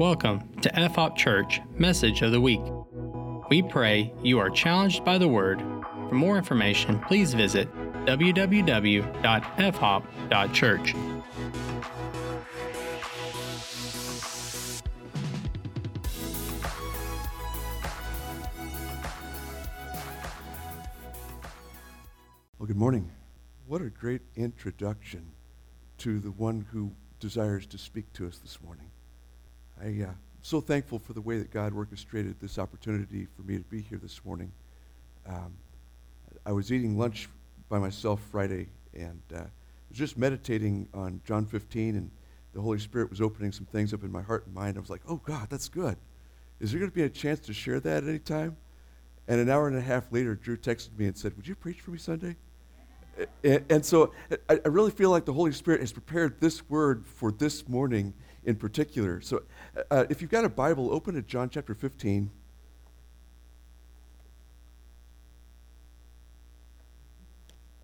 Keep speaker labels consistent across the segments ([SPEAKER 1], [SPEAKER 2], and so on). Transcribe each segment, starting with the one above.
[SPEAKER 1] Welcome to FHOP Church Message of the Week. We pray you are challenged by the Word. For more information, please visit www.fhop.church.
[SPEAKER 2] Well, good morning. What a great introduction to the one who desires to speak to us this morning. I uh, so thankful for the way that God orchestrated this opportunity for me to be here this morning. Um, I was eating lunch by myself Friday and uh, was just meditating on John 15, and the Holy Spirit was opening some things up in my heart and mind. I was like, oh, God, that's good. Is there going to be a chance to share that at any time? And an hour and a half later, Drew texted me and said, Would you preach for me Sunday? And, and so I, I, really feel like the Holy Spirit has prepared this word for this morning in particular. So uh, if you've got a Bible, open to John chapter 15.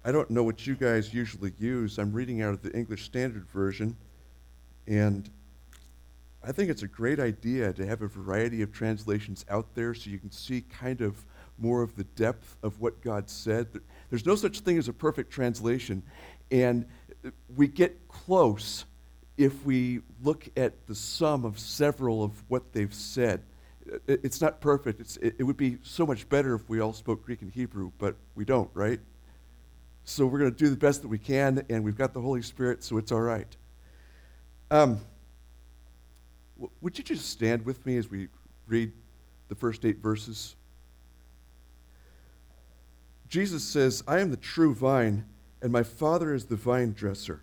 [SPEAKER 2] I don't know what you guys usually use. I'm reading out of the English Standard Version, and I think it's a great idea to have a variety of translations out there so you can see kind of more of the depth of what God said. There's no such thing as a perfect translation, and we get close if we look at the sum of several of what they've said. It's not perfect. It's, it would be so much better if we all spoke Greek and Hebrew, but we don't, right? So we're going to do the best that we can, and we've got the Holy Spirit, so it's all right. Um, would you just stand with me as we read the first eight verses? Jesus says, I am the true vine, and my Father is the vine dresser.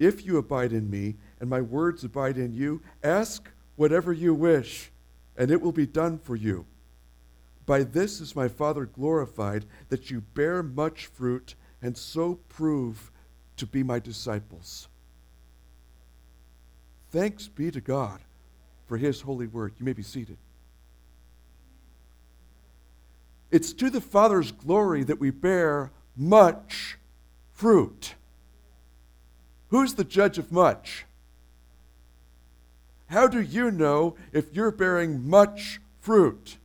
[SPEAKER 2] If you abide in me, and my words abide in you, ask whatever you wish, and it will be done for you. By this is my Father glorified, that you bear much fruit, and so prove to be my disciples. Thanks be to God for his holy word. You may be seated. It's to the Father's glory that we bear much fruit. Who's the judge of much? How do you know if you're bearing much fruit?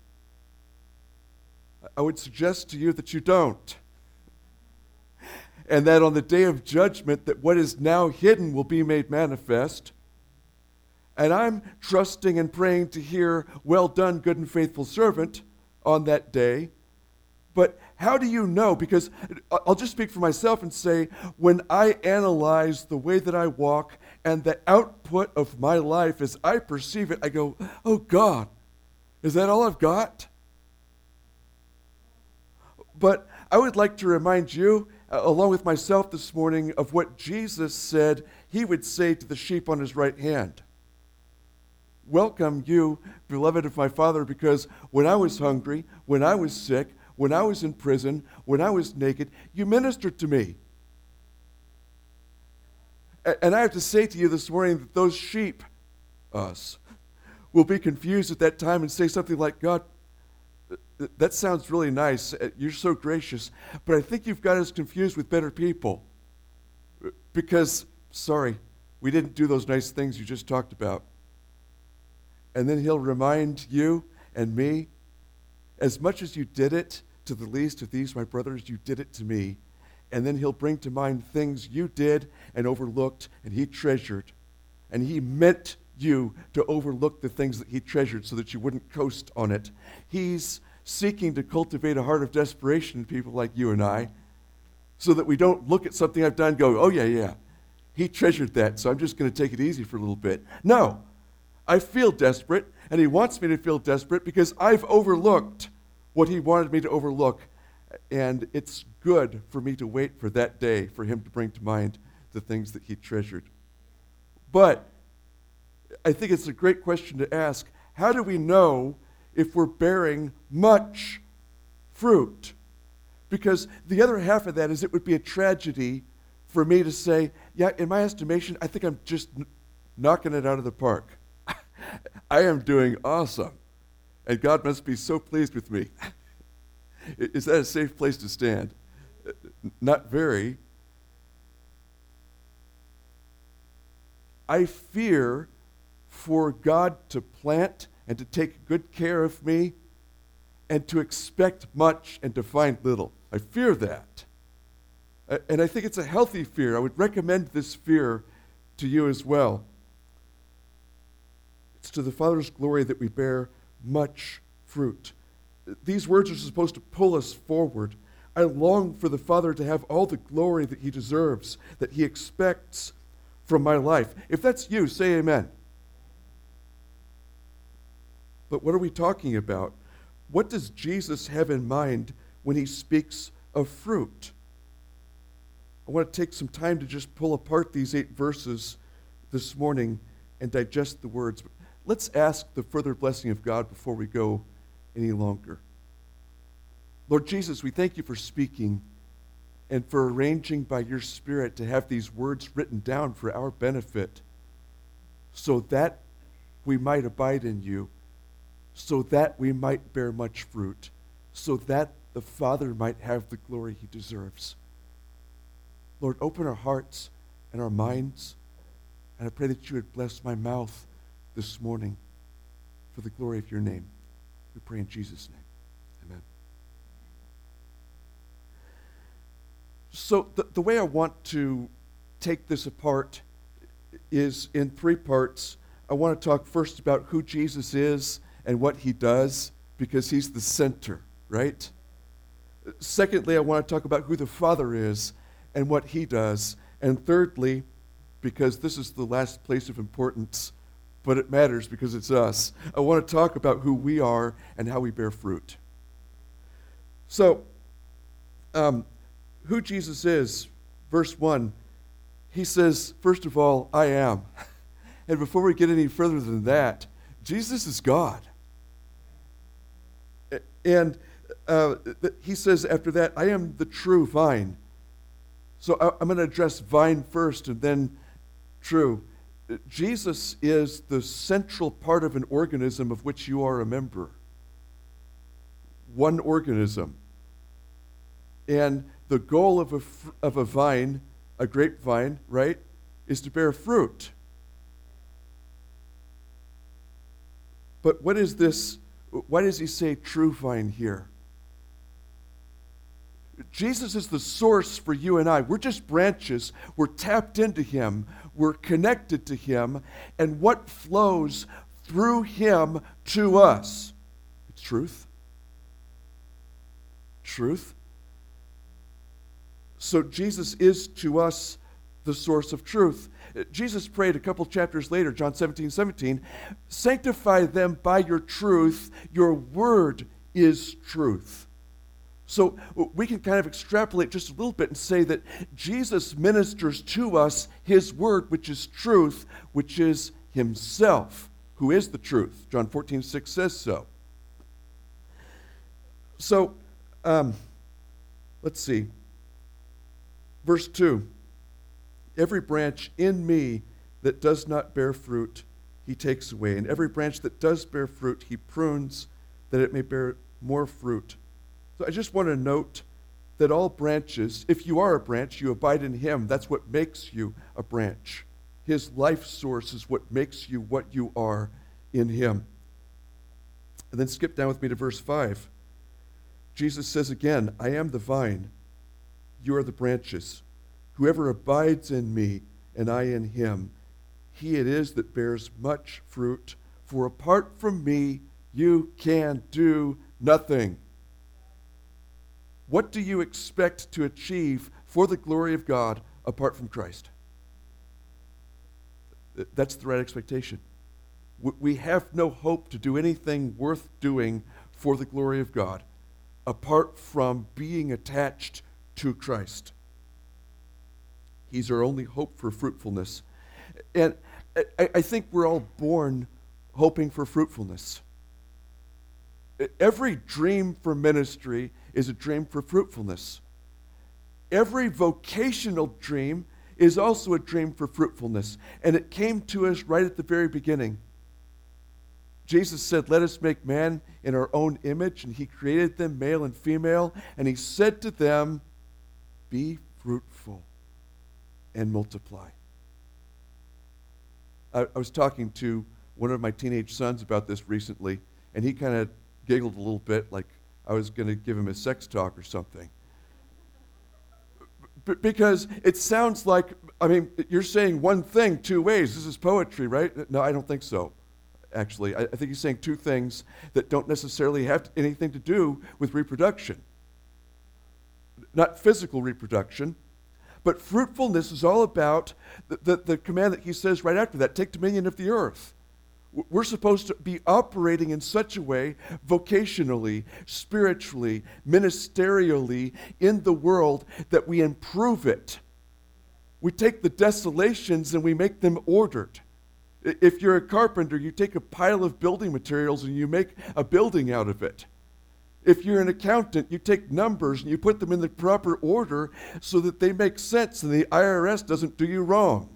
[SPEAKER 2] I would suggest to you that you don't. And that on the day of judgment that what is now hidden will be made manifest. And I'm trusting and praying to hear, well done, good and faithful servant, on that day. But how do you know? Because I'll just speak for myself and say, when I analyze the way that I walk and the output of my life as I perceive it, I go, oh God, is that all I've got? But I would like to remind you, uh, along with myself this morning, of what Jesus said he would say to the sheep on his right hand. Welcome, you, beloved of my Father, because when I was hungry, when I was sick, when I was in prison, when I was naked, you ministered to me. And I have to say to you this morning that those sheep, us, will be confused at that time and say something like, God, that sounds really nice. Uh, you're so gracious. But I think you've got us confused with better people. Because, sorry, we didn't do those nice things you just talked about. And then he'll remind you and me as much as you did it to the least of these, my brothers, you did it to me. And then he'll bring to mind things you did and overlooked and he treasured and he meant you to overlook the things that He treasured so that you wouldn't coast on it. He's seeking to cultivate a heart of desperation in people like you and I so that we don't look at something I've done and go, oh, yeah, yeah, he treasured that, so I'm just going to take it easy for a little bit. No, I feel desperate, and he wants me to feel desperate because I've overlooked what he wanted me to overlook. And it's good for me to wait for that day for him to bring to mind the things that he treasured. But I think it's a great question to ask how do we know if we're bearing much fruit? Because the other half of that is it would be a tragedy for me to say, yeah, in my estimation, I think I'm just knocking it out of the park. I am doing awesome. And God must be so pleased with me. is that a safe place to stand? Not very. I fear for God to plant and to take good care of me and to expect much and to find little. I fear that. And I think it's a healthy fear. I would recommend this fear to you as well. It's to the Father's glory that we bear much fruit. These words are supposed to pull us forward. I long for the Father to have all the glory that He deserves, that He expects from my life. If that's you, say amen. But what are we talking about? What does Jesus have in mind when He speaks of fruit? I want to take some time to just pull apart these eight verses this morning and digest the words. But let's ask the further blessing of God before we go any longer. Lord Jesus, we thank you for speaking and for arranging by your Spirit to have these words written down for our benefit so that we might abide in you, so that we might bear much fruit, so that the Father might have the glory he deserves. Lord, open our hearts and our minds. And I pray that you would bless my mouth this morning for the glory of your name. We pray in Jesus' name. Amen. So, the, the way I want to take this apart is in three parts. I want to talk first about who Jesus is and what he does, because he's the center, right? Secondly, I want to talk about who the Father is and what he does. And thirdly, because this is the last place of importance, but it matters because it's us, I want to talk about who we are and how we bear fruit. So, um, who Jesus is, verse 1, he says, first of all, I am. And before we get any further than that, Jesus is God. And uh, he says after that, I am the true vine. So I'm going to address vine first and then true. Jesus is the central part of an organism of which you are a member. One organism. And the goal of a, of a vine, a grapevine, right, is to bear fruit. But what is this? Why does he say true vine here? Jesus is the source for you and I. We're just branches. We're tapped into Him. We're connected to Him. And what flows through Him to us? It's truth. Truth. So Jesus is to us the source of truth. Jesus prayed a couple chapters later, John 17, 17, sanctify them by your truth. Your word is truth. So we can kind of extrapolate just a little bit and say that Jesus ministers to us his word, which is truth, which is himself, who is the truth. John 14, 6 says so. So um, let's see. Verse 2 Every branch in me that does not bear fruit, he takes away. And every branch that does bear fruit, he prunes that it may bear more fruit. So I just want to note that all branches, if you are a branch, you abide in Him. That's what makes you a branch. His life source is what makes you what you are in Him. And then skip down with me to verse 5. Jesus says again, I am the vine, you are the branches. Whoever abides in me and I in him, he it is that bears much fruit, for apart from me, you can do nothing. What do you expect to achieve for the glory of God apart from Christ? That's the right expectation. We have no hope to do anything worth doing for the glory of God apart from being attached to Christ. He's our only hope for fruitfulness. And I, think we're all born hoping for fruitfulness. Every dream for ministry is a dream for fruitfulness. Every vocational dream is also a dream for fruitfulness. And it came to us right at the very beginning. Jesus said, Let us make man in our own image, and he created them male and female. And he said to them, Be fruitful and multiply. I, I was talking to one of my teenage sons about this recently, and he kind of giggled a little bit like I was going to give him a sex talk or something. B- because it sounds like, I mean, you're saying one thing two ways. This is poetry, right? No, I don't think so, actually. I, I think he's saying two things that don't necessarily have anything to do with reproduction. Not physical reproduction, but fruitfulness is all about the, the, the command that he says right after that take dominion of the earth. We're supposed to be operating in such a way, vocationally, spiritually, ministerially, in the world, that we improve it. We take the desolations and we make them ordered. If you're a carpenter, you take a pile of building materials and you make a building out of it. If you're an accountant, you take numbers and you put them in the proper order so that they make sense and the IRS doesn't do you wrong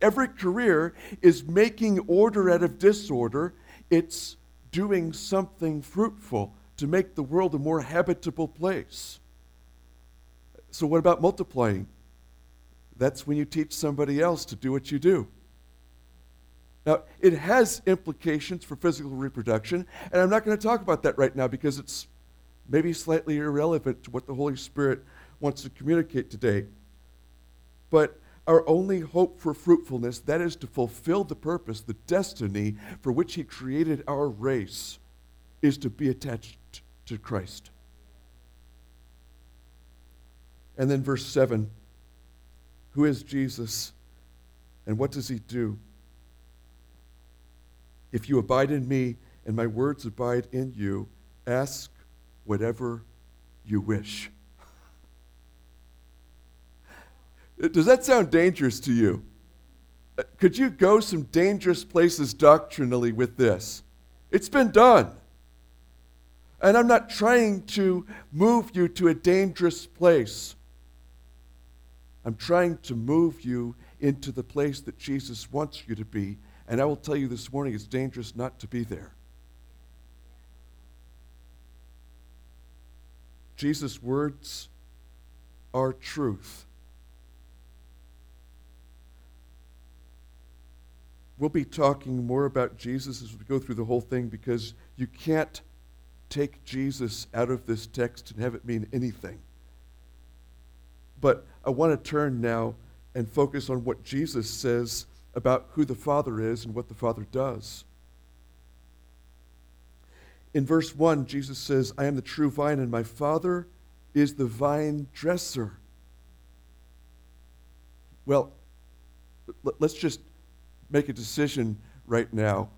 [SPEAKER 2] every career is making order out of disorder. It's doing something fruitful to make the world a more habitable place. So, what about multiplying? That's when you teach somebody else to do what you do. Now, it has implications for physical reproduction, and I'm not going to talk about that right now because it's maybe slightly irrelevant to what the Holy Spirit wants to communicate today. But our only hope for fruitfulness, that is to fulfill the purpose, the destiny for which He created our race, is to be attached to Christ. And then verse 7 Who is Jesus and what does He do? If you abide in me and my words abide in you, ask whatever you wish. Does that sound dangerous to you? Uh, could you go some dangerous places doctrinally with this? It's been done. And I'm not trying to move you to a dangerous place. I'm trying to move you into the place that Jesus wants you to be. And I will tell you this morning it's dangerous not to be there. Jesus' words are truth. We'll be talking more about Jesus as we go through the whole thing because you can't take Jesus out of this text and have it mean anything. But I want to turn now and focus on what Jesus says about who the Father is and what the Father does. In verse 1, Jesus says, I am the true vine, and my Father is the vine dresser. Well, let's just make a decision right now.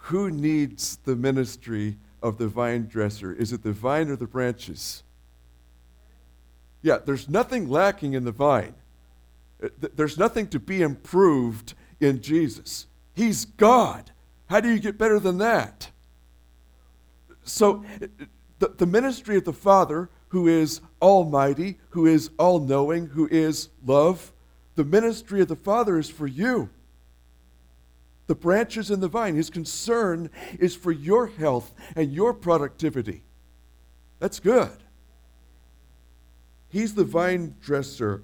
[SPEAKER 2] Who needs the ministry of the vine dresser? Is it the vine or the branches? Yeah, there's nothing lacking in the vine. Uh, there's nothing to be improved in Jesus. He's God. How do you get better than that? So, the, the ministry of the Father, who is almighty, who is all knowing, who is love, the ministry of the Father is for you the branches in the vine. His concern is for your health and your productivity. That's good. He's the vine dresser.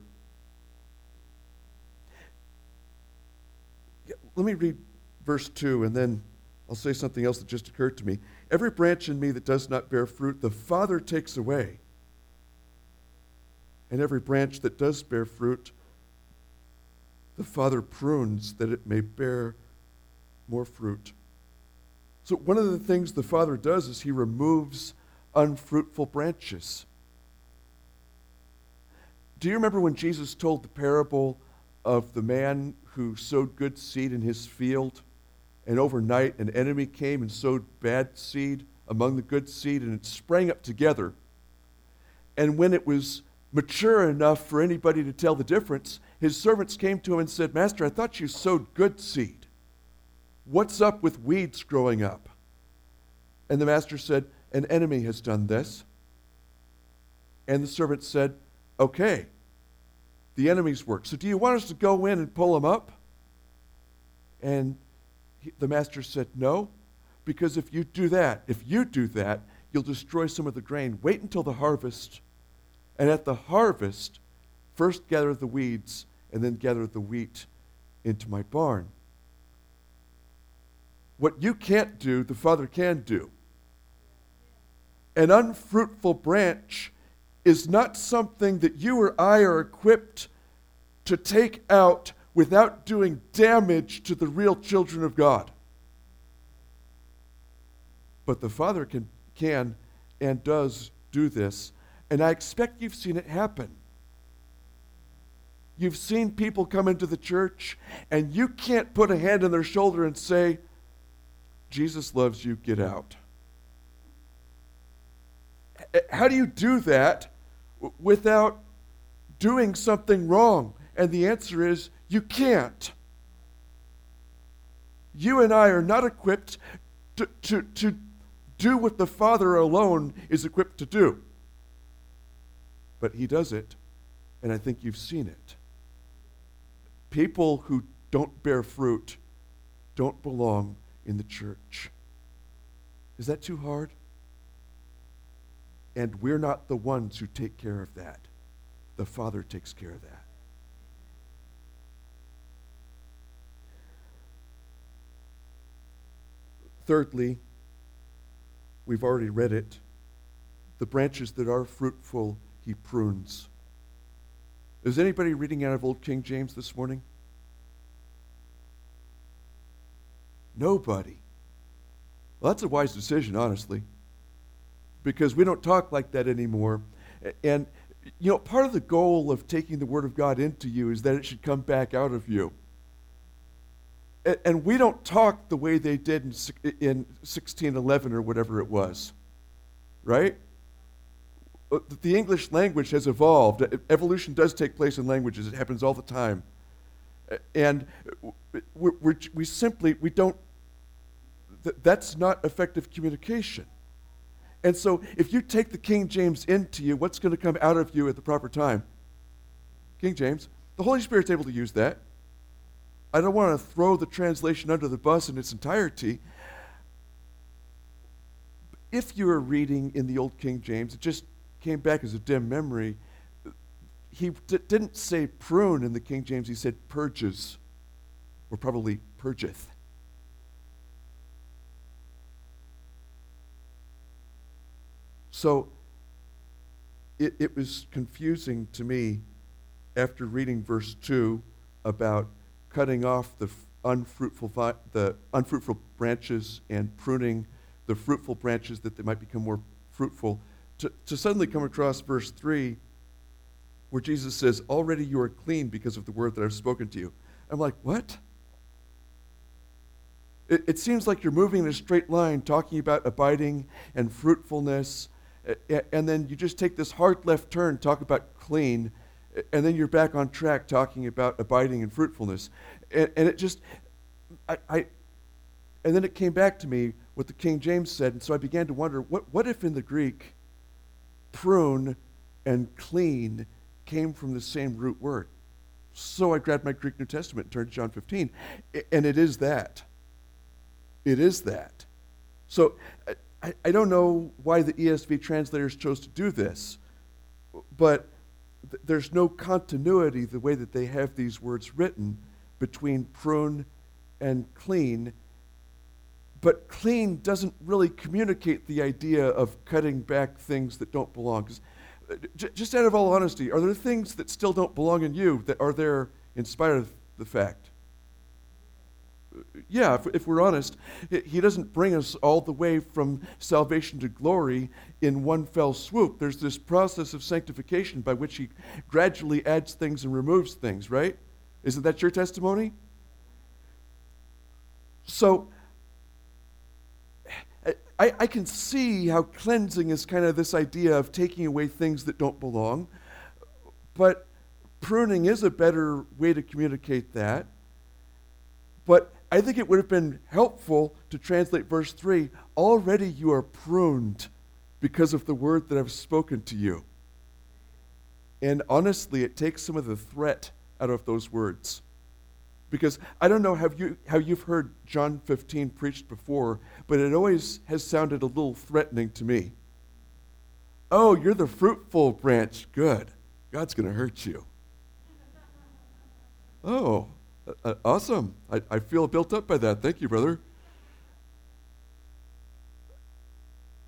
[SPEAKER 2] Let me read verse 2 and then I'll say something else that just occurred to me. Every branch in me that does not bear fruit, the Father takes away. And every branch that does bear fruit, the Father prunes that it may bear more fruit. So, one of the things the Father does is he removes unfruitful branches. Do you remember when Jesus told the parable of the man who sowed good seed in his field, and overnight an enemy came and sowed bad seed among the good seed, and it sprang up together? And when it was mature enough for anybody to tell the difference, his servants came to him and said, Master, I thought you sowed good seed. What's up with weeds growing up? And the master said, An enemy has done this. And the servant said, Okay, the enemy's work. So do you want us to go in and pull them up? And he, the master said, No, because if you do that, if you do that, you'll destroy some of the grain. Wait until the harvest. And at the harvest, first gather the weeds and then gather the wheat into my barn. What you can't do, the Father can do. An unfruitful branch is not something that you or I are equipped to take out without doing damage to the real children of God. But the Father can, can and does do this, and I expect you've seen it happen. You've seen people come into the church, and you can't put a hand on their shoulder and say, Jesus loves you, get out. How do you do that without doing something wrong? And the answer is you can't. You and I are not equipped to, to, to do what the Father alone is equipped to do. But He does it, and I think you've seen it. People who don't bear fruit don't belong in the church. Is that too hard? And we're not the ones who take care of that. The Father takes care of that. Thirdly, we've already read it. The branches that are fruitful, he prunes. Is anybody reading out of Old King James this morning? Nobody. Well, that's a wise decision, honestly, because we don't talk like that anymore. And, you know, part of the goal of taking the Word of God into you is that it should come back out of you. And we don't talk the way they did in, in 1611 or whatever it was, right? Uh, the English language has evolved. Evolution does take place in languages, it happens all the time. And we we simply, we don't th- that's not effective communication. And so, if you take the King James into you, what's going to come out of you at the proper time? King James. The Holy Spirit's able to use that. I don't want to throw the translation under the bus in its entirety. If you were reading in the Old King James, it just came back as a dim memory. He d- didn't say prune in the King James, he said purges, or probably purgeth. So it, it was confusing to me after reading verse 2 about cutting off the unfruitful, the unfruitful branches and pruning the fruitful branches that they might become more fruitful, to, to suddenly come across verse 3 where Jesus says, Already you are clean because of the word that I've spoken to you. I'm like, What? It, it seems like you're moving in a straight line, talking about abiding and fruitfulness and then you just take this hard left turn, talk about clean, and then you're back on track talking about abiding and fruitfulness. And, and it just, I, I, and then it came back to me what the King James said, and so I began to wonder what, what if in the Greek, prune and clean came from the same root word? So I grabbed my Greek New Testament and turned to John 15, and it is that. It is that. So uh, I, I don't know why the ESV translators chose to do this, but th- there's no continuity the way that they have these words written between prune and clean. But clean doesn't really communicate the idea of cutting back things that don't belong. J- just out of all honesty, are there things that still don't belong in you that are there in spite of the fact. Yeah, if, if, we're honest, he doesn't bring us all the way from salvation to glory in one fell swoop. There's this process of sanctification by which he gradually adds things and removes things, right? Isn't that your testimony? So, I, I can see how cleansing is kind of this idea of taking away things that don't belong, but pruning is a better way to communicate that. But I think it would have been helpful to translate verse 3 already you are pruned because of the word that I've spoken to you. And honestly, it takes some of the threat out of those words. Because I don't know how, you, how you've heard John 15 preached before, but it always has sounded a little threatening to me. Oh, you're the fruitful branch. Good. God's going to hurt you. Oh, uh, awesome. I, I feel built up by that. Thank you, brother.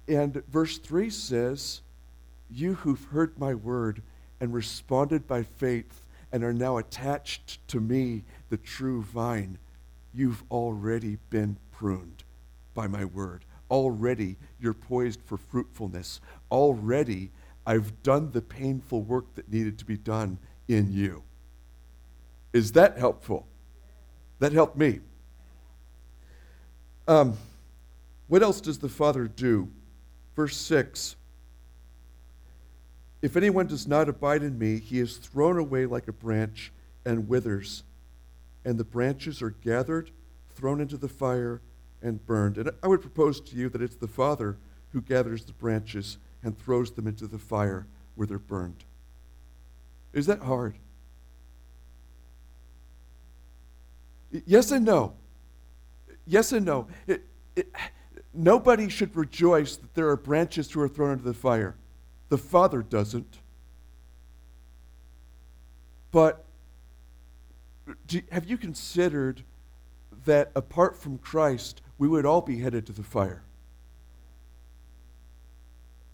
[SPEAKER 2] And verse 3 says, You who've heard my word and responded by faith and are now attached to me, the true vine, you've already been pruned by my word. Already you're poised for fruitfulness. Already I've done the painful work that needed to be done in you. Is that helpful? That helped me. Um, what else does the Father do? Verse 6 If anyone does not abide in me, he is thrown away like a branch and withers, and the branches are gathered, thrown into the fire, and burned. And I would propose to you that it's the Father who gathers the branches and throws them into the fire where they're burned. Is that hard? Yes and no. Yes and no. It, it, nobody should rejoice that there are branches who are thrown into the fire. The Father doesn't. But do, have you considered that apart from Christ, we would all be headed to the fire?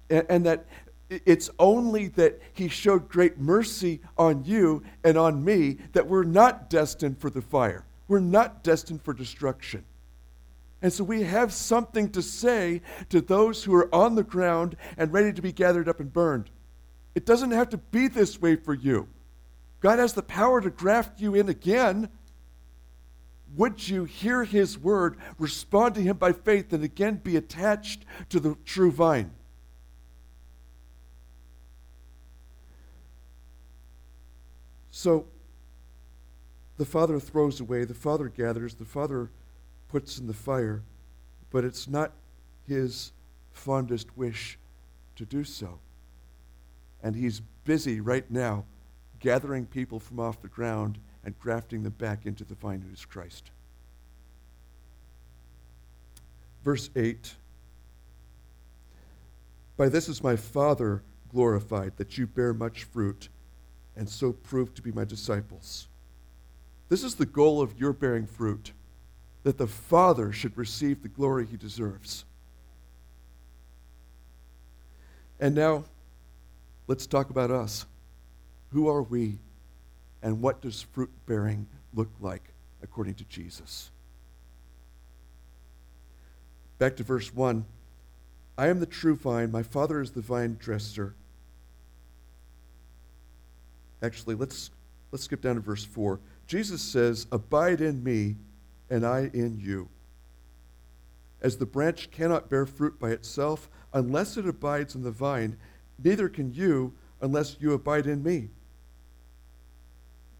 [SPEAKER 2] And, and that it's only that He showed great mercy on you and on me that we're not destined for the fire. We're not destined for destruction. And so we have something to say to those who are on the ground and ready to be gathered up and burned. It doesn't have to be this way for you. God has the power to graft you in again. Would you hear his word, respond to him by faith, and again be attached to the true vine? So, the Father throws away, the Father gathers, the Father puts in the fire, but it's not his fondest wish to do so. And he's busy right now gathering people from off the ground and grafting them back into the vine who is Christ. Verse 8 By this is my Father glorified, that you bear much fruit, and so prove to be my disciples. This is the goal of your bearing fruit, that the Father should receive the glory he deserves. And now, let's talk about us. Who are we, and what does fruit bearing look like according to Jesus? Back to verse 1. I am the true vine, my Father is the vine dresser. Actually, let's, let's skip down to verse 4. Jesus says, Abide in me, and I in you. As the branch cannot bear fruit by itself unless it abides in the vine, neither can you unless you abide in me.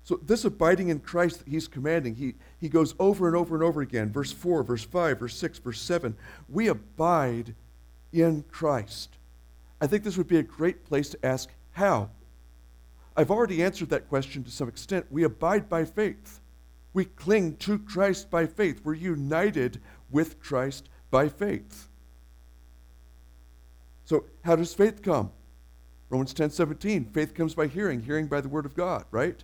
[SPEAKER 2] So, this abiding in Christ that he's commanding, he, he goes over and over and over again. Verse 4, verse 5, verse 6, verse 7. We abide in Christ. I think this would be a great place to ask how. I've already answered that question to some extent. We abide by faith. We cling to Christ by faith. We're united with Christ by faith. So, how does faith come? Romans 10 17. Faith comes by hearing, hearing by the word of God, right?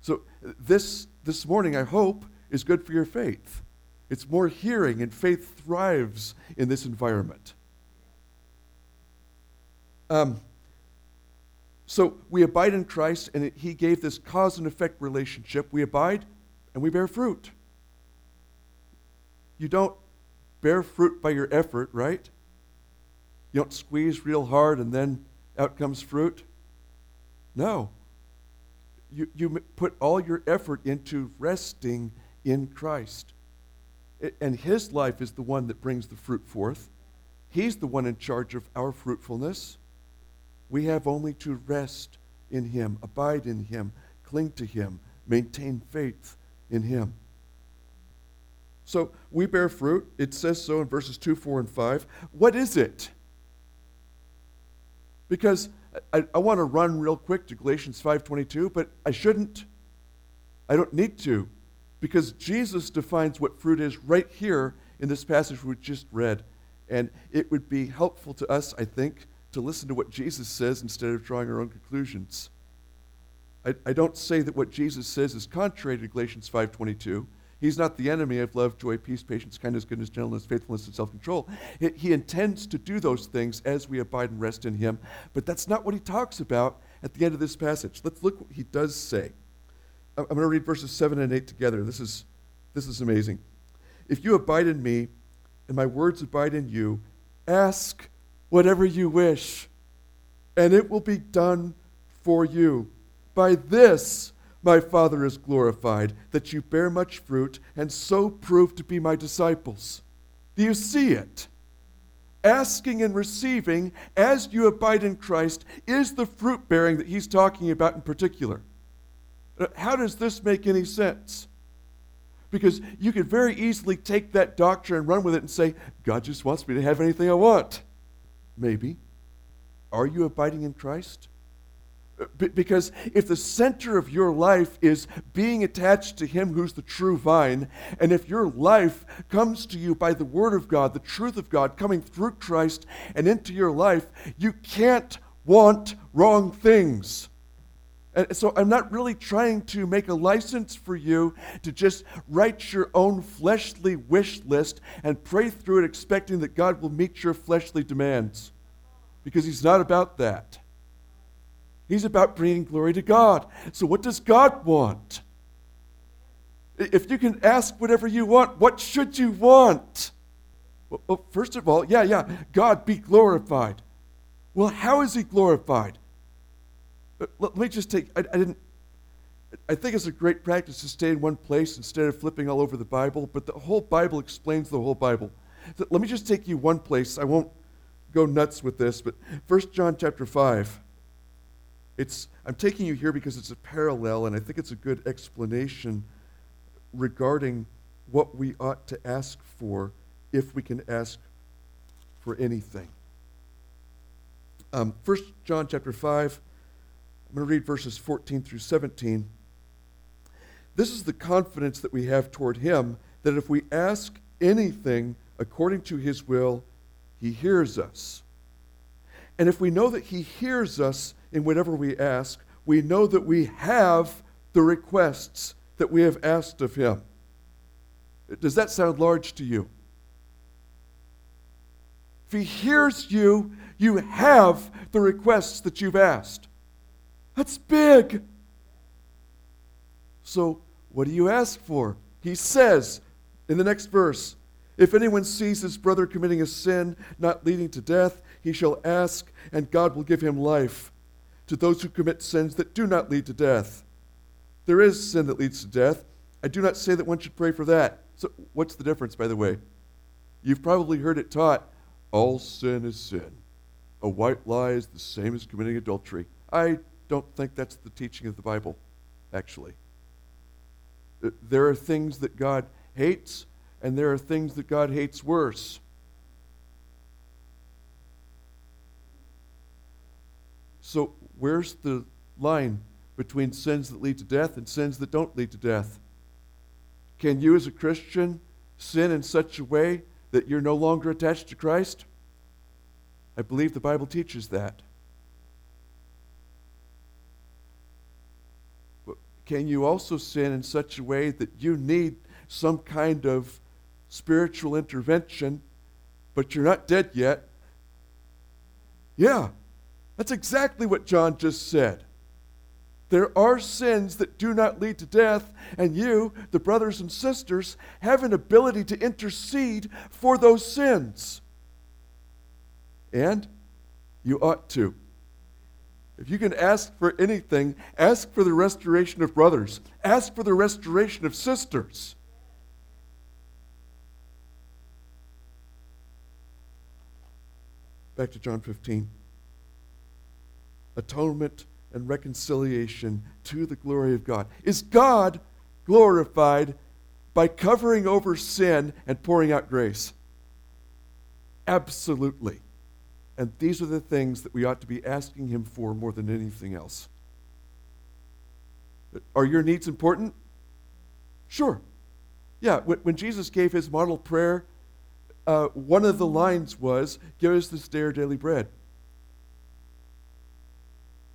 [SPEAKER 2] So, this, this morning, I hope, is good for your faith. It's more hearing, and faith thrives in this environment. Um, So we abide in Christ, and He gave this cause and effect relationship. We abide and we bear fruit. You don't bear fruit by your effort, right? You don't squeeze real hard and then out comes fruit. No. You, you put all your effort into resting in Christ. And His life is the one that brings the fruit forth. He's the one in charge of our fruitfulness. We have only to rest in Him, abide in Him, cling to Him, maintain faith in Him. So we bear fruit. It says so in verses 2, 4, and 5. What is it? Because I, I want to run real quick to Galatians 5.22, but I shouldn't. I don't need to. Because Jesus defines what fruit is right here in this passage we just read. And it would be helpful to us, I think, to listen to what Jesus says instead of drawing our own conclusions. I, I don't say that what Jesus says is contrary to Galatians 5.22. He's not the enemy of love, joy, peace, patience, kindness, goodness, gentleness, faithfulness, and self control. He intends to do those things as we abide and rest in Him, but that's not what He talks about at the end of this passage. Let's look what He does say. I'm going to read verses 7 and 8 together. This is, this is amazing. If you abide in me, and my words abide in you, ask whatever you wish, and it will be done for you. By this, my Father is glorified, that you bear much fruit and so prove to be my disciples. Do you see it? Asking and receiving as you abide in Christ is the fruit bearing that he's talking about in particular. How does this make any sense? Because you could very easily take that doctrine and run with it and say, God just wants me to have anything I want. Maybe. Are you abiding in Christ? Uh, because if the center of your life is being attached to Him who's the true vine, and if your life comes to you by the Word of God, the truth of God coming through Christ and into your life, you can't want wrong things. So I'm not really trying to make a license for you to just write your own fleshly wish list and pray through it expecting that God will meet your fleshly demands. Because He's not about that. He's about bringing glory to God. So, what does God want? If you can ask whatever you want, what should you want? Well, first of all, yeah, yeah, God be glorified. Well, how is He glorified? Let me just take, I, I didn't, I think it's a great practice to stay in one place instead of flipping all over the Bible, but the whole Bible explains the whole Bible. So let me just take you one place. I won't go nuts with this, but 1 John chapter 5. It's, I'm taking you here because it's a parallel, and I think it's a good explanation regarding what we ought to ask for if we can ask for anything. Um, 1 John chapter 5, I'm going to read verses 14 through 17. This is the confidence that we have toward him that if we ask anything according to his will, he hears us. And if we know that he hears us, in whatever we ask, we know that we have the requests that we have asked of Him. Does that sound large to you? If He hears you, you have the requests that you've asked. That's big. So, what do you ask for? He says in the next verse If anyone sees his brother committing a sin not leading to death, he shall ask, and God will give him life to those who commit sins that do not lead to death. There is sin that leads to death. I do not say that one should pray for that. So, what's the difference, by the way? You've probably heard it taught all sin is sin. A white lie is the same as committing adultery. I don't think that's the teaching of the Bible, actually. There are things that God hates, and there are things that God hates worse. So, where's the line between sins that lead to death and sins that don't lead to death? Can you, as a Christian, sin in such a way that you're no longer attached to Christ? I believe the Bible teaches that. Can you also sin in such a way that you need some kind of spiritual intervention, but you're not dead yet? Yeah, That's exactly what John just said. There are sins that do not lead to death, and you, the brothers and sisters, have an ability to intercede for those sins. And you ought to. If you can ask for anything, ask for the restoration of brothers, ask for the restoration of sisters. Back to John 15. Atonement and reconciliation to the glory of God. Is God glorified by covering over sin and pouring out grace? Absolutely. And these are the things that we ought to be asking Him for more than anything else. Are your needs important? Sure. Yeah, when, Jesus gave his model prayer, uh, one of the lines was, Give us this day our daily bread.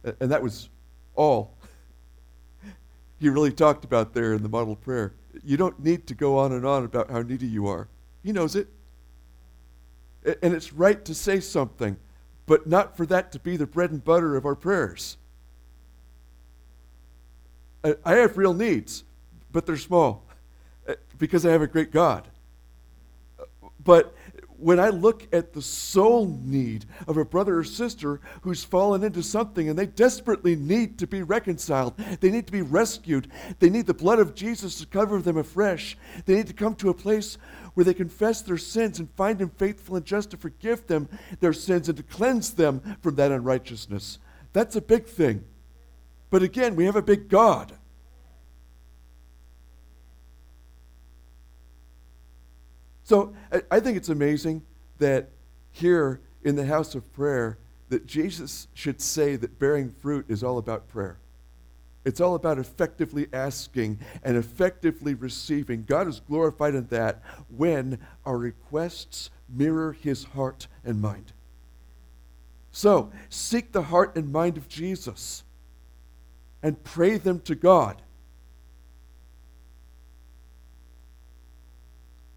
[SPEAKER 2] And that was all he really talked about there in the model prayer. You don't need to go on and on about how needy you are. He knows it. And it's right to say something, but not for that to be the bread and butter of our prayers. I have real needs, but they're small uh, because I have a great God. But when I look at the soul need of a brother or sister who's fallen into something and they desperately need to be reconciled, they need to be rescued, they need the blood of Jesus to cover them afresh, they need to come to a place where they confess their sins and find Him faithful and just to forgive them their sins and to cleanse them from that unrighteousness. That's a big thing. But again, we have a big God. So I, think it's amazing that here in the house of prayer, that Jesus should say that bearing fruit is all about prayer. It's all about effectively asking and effectively receiving. God is glorified in that when our requests mirror his heart and mind. So, seek the heart and mind of Jesus and pray them to God.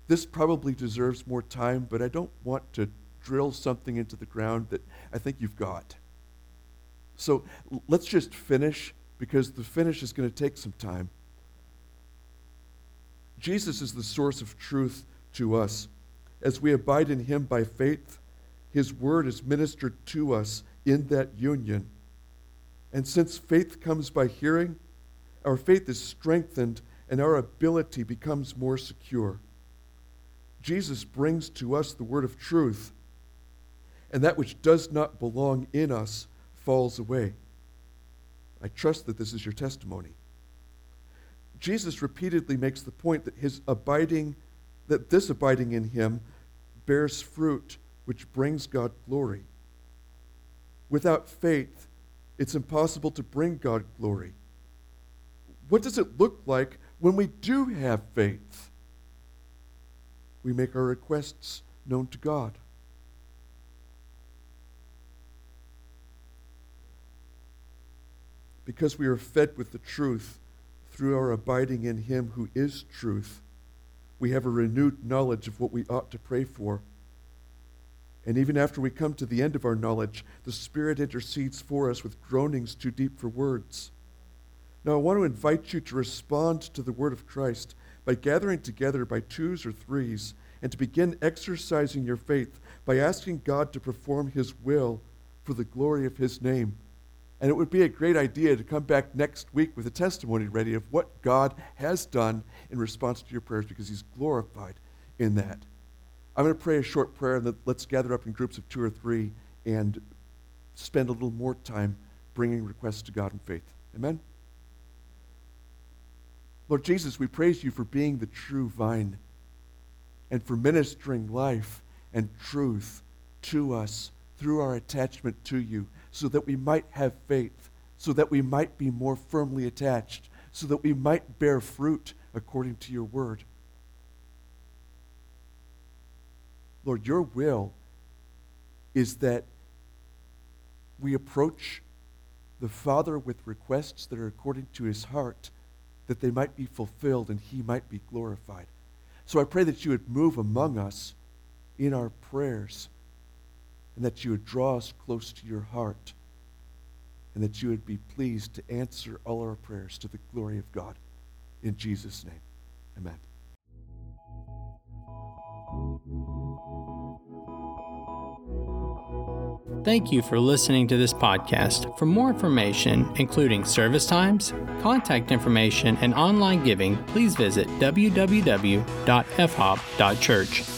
[SPEAKER 2] This probably deserves more time, but I don't want to drill something into the ground that I think you've got. So let's just finish because the finish is going to take some time. Jesus is the source of truth to us. As we abide in him by faith, his word is ministered to us in that union. And since faith comes by hearing, our faith is strengthened and our ability becomes more secure. Jesus brings to us the word of truth, and that which does not belong in us falls away. I trust that this is your testimony. Jesus repeatedly makes the point that his abiding that this abiding in him bears fruit which brings God glory. Without faith, it's impossible to bring God glory. What does it look like when we do have faith? We make our requests known to God. Because we are fed with the truth through our abiding in Him who is truth, we have a renewed knowledge of what we ought to pray for. And even after we come to the end of our knowledge, the Spirit intercedes for us with groanings too deep for words. Now, I want to invite you to respond to the word of Christ by gathering together by twos or threes and to begin exercising your faith by asking God to perform His will for the glory of His name. And it would be a great idea to come back next week with a testimony ready of what God has done in response to your prayers because He's glorified in that. I'm going to pray a short prayer and then let's gather up in groups of two or three and spend a little more time bringing requests to God in faith. Amen? Lord Jesus, we praise you for being the true vine and for ministering life and truth to us through our attachment to you so that we might have faith, so that we might be more firmly attached, so that we might bear fruit according to your word. Lord, your will is that we approach the Father with requests that are according to his heart that they might be fulfilled and he might be glorified. So I pray that you would move among us in our prayers and that you would draw us close to your heart and that you would be pleased to answer all our prayers to the glory of God. In Jesus' name, amen.
[SPEAKER 1] Thank you for listening to this podcast. For more information, including service times, contact information, and online giving, please visit www.fhop.church.